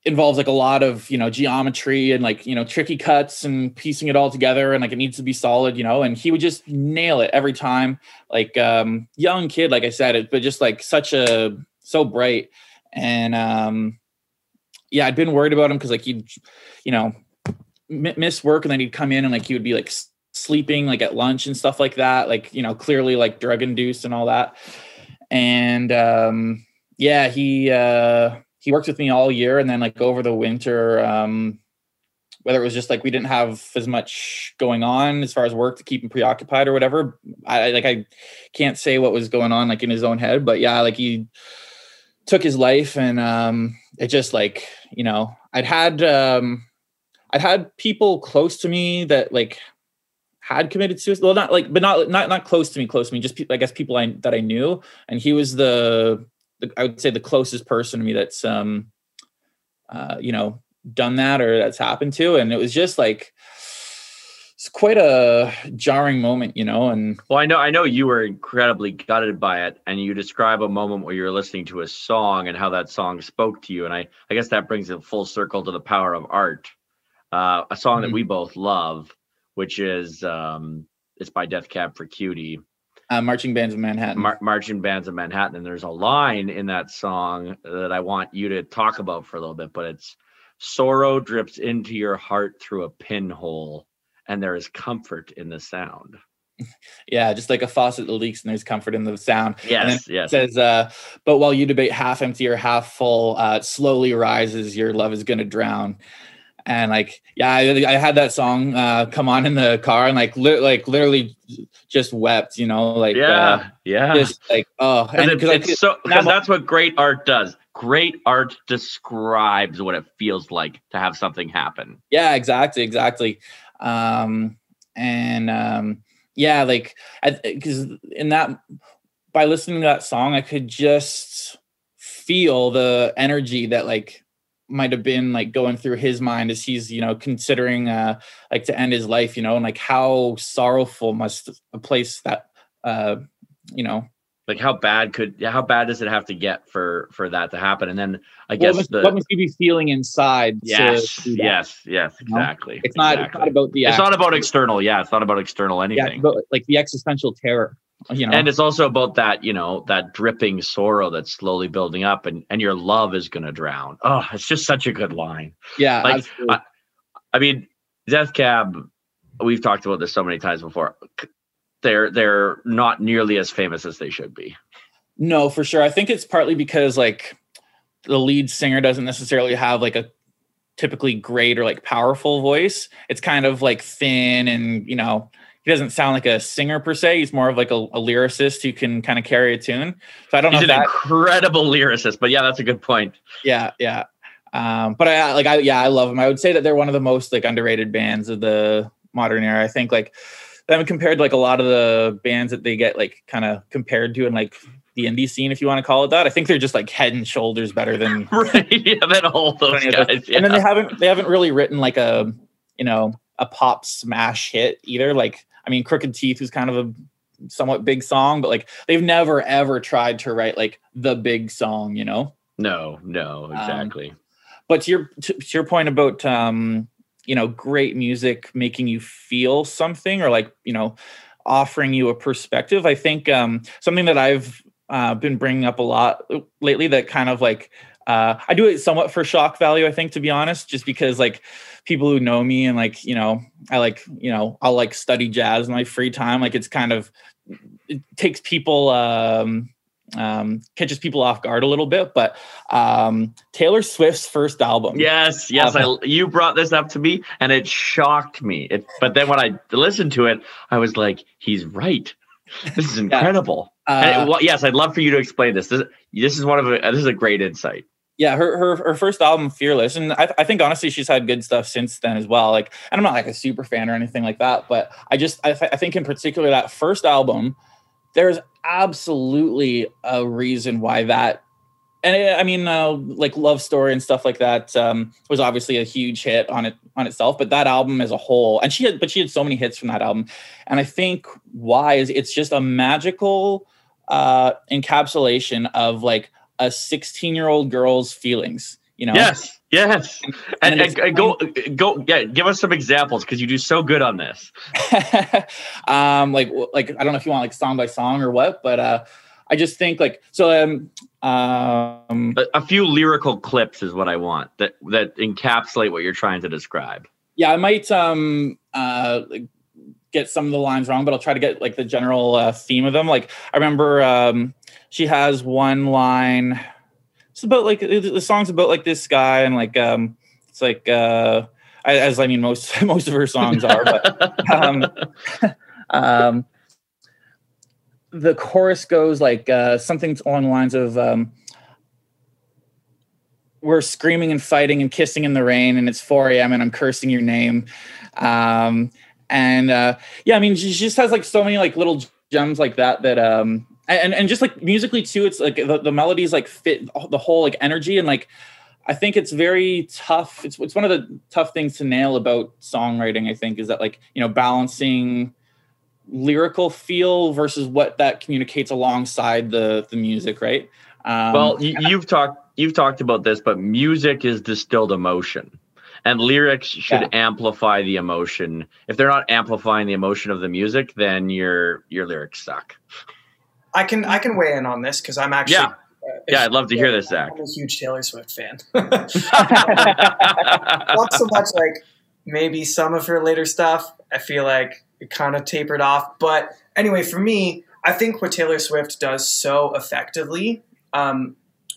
involves like a lot of you know geometry and like you know tricky cuts and piecing it all together and like it needs to be solid you know? And he would just nail it every time. Like um young kid like i said it but just like such a so bright. And um yeah i'd been worried about him because like he'd you know miss work and then he'd come in and like he would be like sleeping like at lunch and stuff like that like you know clearly like drug induced and all that. And um yeah he uh he worked with me all year and then like over the winter um whether it was just like we didn't have as much going on as far as work to keep him preoccupied or whatever I- like i can't say what was going on like in his own head but yeah like he took his life and um it just like you know i'd had um i'd had people close to me that like had committed suicide well not like but not not not close to me close to me just pe- i guess people i that i knew. And he was the, the i would say the closest person to me that's um uh you know done that or that's happened to. And it was just like it's quite a jarring moment you know and Well, I know I know you were incredibly gutted by it, and you describe a moment where you're listening to a song and how that song spoke to you, and I I guess that brings it full circle to the power of art. Uh, a song that Mhm. we both love, which is um, it's by Death Cab for Cutie, uh, marching bands of manhattan Mar- Marching Bands of Manhattan, and there's a line in that song that I want you to talk about for a little bit, but it's sorrow drips into your heart through a pinhole, and there is comfort in the sound. yeah just like a faucet that leaks and there's comfort in the sound And Yes, yes. Says uh but while you debate half empty or half full uh slowly rises your love is gonna drown and like yeah i, I had that song uh come on in the car and like li- like literally just wept you know like yeah, uh, yeah. just like oh and it, it's feel- so because that's what great art does. Great art describes what it feels like to have something happen. yeah exactly exactly um and um yeah like because in that by listening to that song i could just feel the energy that like might have been like going through his mind as he's you know considering uh like to end his life you know and like how sorrowful must a place that uh you know Like how bad could how bad does it have to get for for that to happen? And then I guess must, the what must you be feeling inside to yes, do yes, yes, exactly. it's not it's not about the It's not about external. Yeah, it's not about external anything. it's about, like the existential terror you know and it's also about that you know that dripping sorrow that's slowly building up and and your love is going to drown oh it's just such a good line yeah like, absolutely. I mean, Death Cab, we've talked about this so many times before. c- They're they're not nearly as famous as they should be. No, for sure. I think it's partly because like the lead singer doesn't necessarily have like a typically great or like powerful voice. It's kind of like thin and you know, he doesn't sound like a singer per se. He's more of like a, a lyricist who can kind of carry a tune. So I don't He's know an that incredible lyricist, but yeah, that's a good point. yeah, yeah. Um, but I like I yeah, I love them. I would say that they're one of the most like underrated bands of the modern era. I think like them compared to like a lot of the bands that they get like kind of compared to in like the indie scene, if you want to call it that. I think they're just like head and shoulders better than (laughs) Right? Yeah, then all those guys. and then they haven't they haven't really written like a you know a pop smash hit either like i mean crooked teeth was kind of a somewhat big song but like they've never ever tried to write like the big song you know No, no, Um, exactly. but to your to, to your point about um you know great music making you feel something or like you know offering you a perspective i think um something that i've uh, been bringing up a lot lately that kind of like uh, I do it somewhat for shock value, I think, to be honest, just because like people who know me and like, you know, I like, you know, I'll like study jazz in my free time. Like it's kind of, it takes people, um, um, catches people off guard a little bit, but um, Taylor Swift's first album. Yes, yes, I, you brought this up to me, and it shocked me. It, but then when I listened to it, I was like, "He's right. This is (laughs) incredible." yeah. Uh, it, well, yes, I'd love for you to explain this. This, this is one of a, this is a great insight yeah, her her her first album, Fearless, and I, I think honestly she's had good stuff since then as well. Like, and I'm not like a super fan or anything like that, but I just I, th- I think in particular that first album, there's absolutely a reason why that, and I mean uh, like Love Story and stuff like that um, was obviously a huge hit on it on itself, but that album as a whole, and she had but she had so many hits from that album, and I think why is it's just a magical uh, encapsulation of like a 16 year old girl's feelings you know? Yes yes. And, and, and go go yeah give us some examples because you do so good on this. (laughs) Um like like i don't know if you want like song by song or what but uh i just think like so um um a, a few lyrical clips is what i want that that encapsulate what you're trying to describe. Yeah i might um uh get some of the lines wrong but i'll try to get like the general uh, theme of them. Like i remember um she has one line. It's about like the song's about like this guy and like um it's like uh as I mean most (laughs) most of her songs are, but um, (laughs) um the chorus goes like uh something along the lines of um we're screaming and fighting and kissing in the rain and it's 4 a.m and i'm cursing your name. Um and uh yeah i mean she just has like so many like little gems like that that um and and just like musically too it's like the, the melodies like fit the whole like energy and like i think it's very tough. It's, it's one of the tough things to nail about songwriting i think is that like you know balancing lyrical feel versus what that communicates alongside the the music right? Um, well you, you've talked you've talked about this but music is distilled emotion and lyrics should yeah. amplify the emotion. If they're not amplifying the emotion of the music then your your lyrics suck (laughs) I can I can weigh in on this because I'm actually yeah. Uh, yeah, I'd love to hear this, Zach. I'm a huge Taylor Swift fan. (laughs) (laughs) Not so much like maybe some of her later stuff. I feel like it kind of tapered off. But anyway, for me, I think what Taylor Swift does so effectively, um,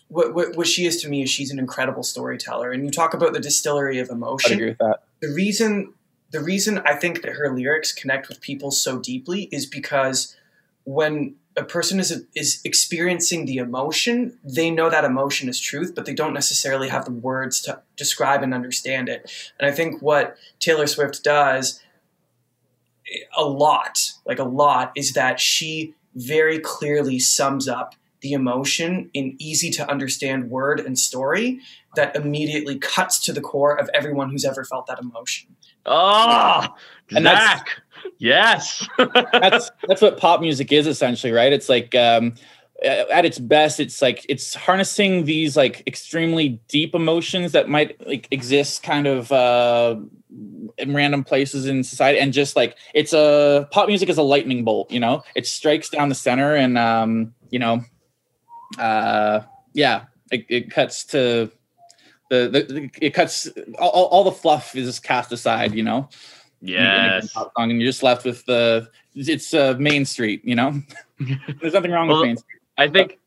what, what, what, she is to me is she's an incredible storyteller. And you talk about the distillery of emotion. I agree with that. The reason the reason I think that her lyrics connect with people so deeply is because when a person is is experiencing the emotion, they know that emotion is truth, but they don't necessarily have the words to describe and understand it. And I think what Taylor Swift does a lot, like a lot, is that she very clearly sums up the emotion in easy to understand word and story that immediately cuts to the core of everyone who's ever felt that emotion. Oh, and Zach. Yes. (laughs) that's that's what pop music is essentially, right? It's like um at its best it's like it's harnessing these like extremely deep emotions that might like exist kind of uh in random places in society and just like it's a pop music is a lightning bolt you know it strikes down the center and um you know uh yeah it, it cuts to the, the it cuts all, all the fluff is cast aside you know Yes. And you're just left with the it's uh, Main Street, you know. (laughs) There's nothing wrong well, with Main Street. I think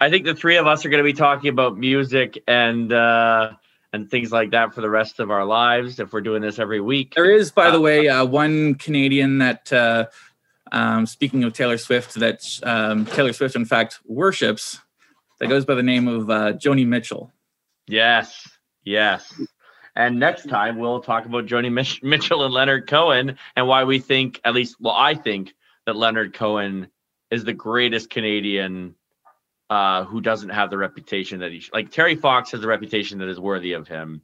I think the three of us are going to be talking about music and uh and things like that for the rest of our lives if we're doing this every week. There is, by uh, the way, uh, one Canadian that uh um, speaking of Taylor Swift, that um, Taylor Swift, in fact, worships, that goes by the name of uh, Joni Mitchell. Yes, yes. And next time we'll talk about Joni Mich- Mitchell and Leonard Cohen and why we think, at least, well, I think that Leonard Cohen is the greatest Canadian uh, who doesn't have the reputation that he sh- like. Terry Fox has a reputation that is worthy of him.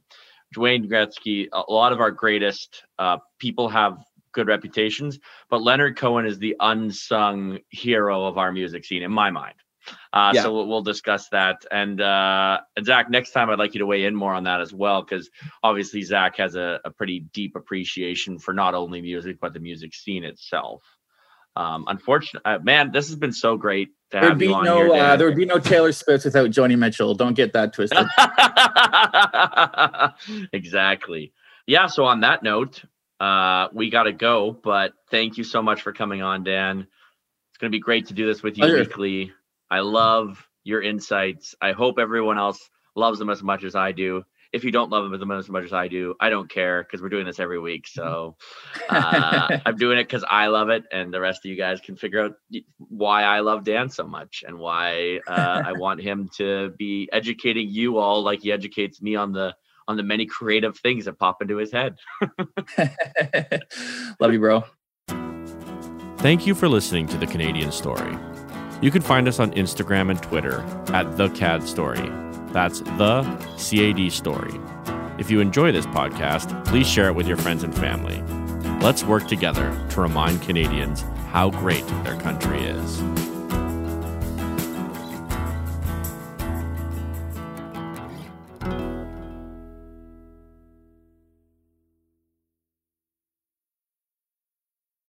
Wayne Gretzky, a lot of our greatest uh, people have good reputations, but Leonard Cohen is the unsung hero of our music scene in my mind. Uh, yeah. So we'll, we'll, discuss that. And, uh, and Zach, next time I'd like you to weigh in more on that as well, because obviously Zach has a, a, pretty deep appreciation for not only music but the music scene itself. Um, unfortunately, uh, man, this has been so great. to There'd have be you on no here. uh, there would be no Taylor Swift without Joni Mitchell. Don't get that twisted. (laughs) exactly. Yeah. So on that note, uh, we got to go. But thank you so much for coming on, Dan. It's going to be great to do this with you Pleasure. weekly. I love your insights. I hope everyone else loves them as much as I do. If you don't love them as much as I do, I don't care because we're doing this every week. So (laughs) uh, I'm doing it because I love it, and the rest of you guys can figure out why I love Dan so much and why uh, I (laughs) want him to be educating you all like he educates me on the on the many creative things that pop into his head. (laughs) Love you, bro. Thank you for listening to The Canadian Story. You can find us on Instagram and Twitter at The CAD Story. That's The CAD Story. If you enjoy this podcast, please share it with your friends and family. Let's work together to remind Canadians how great their country is.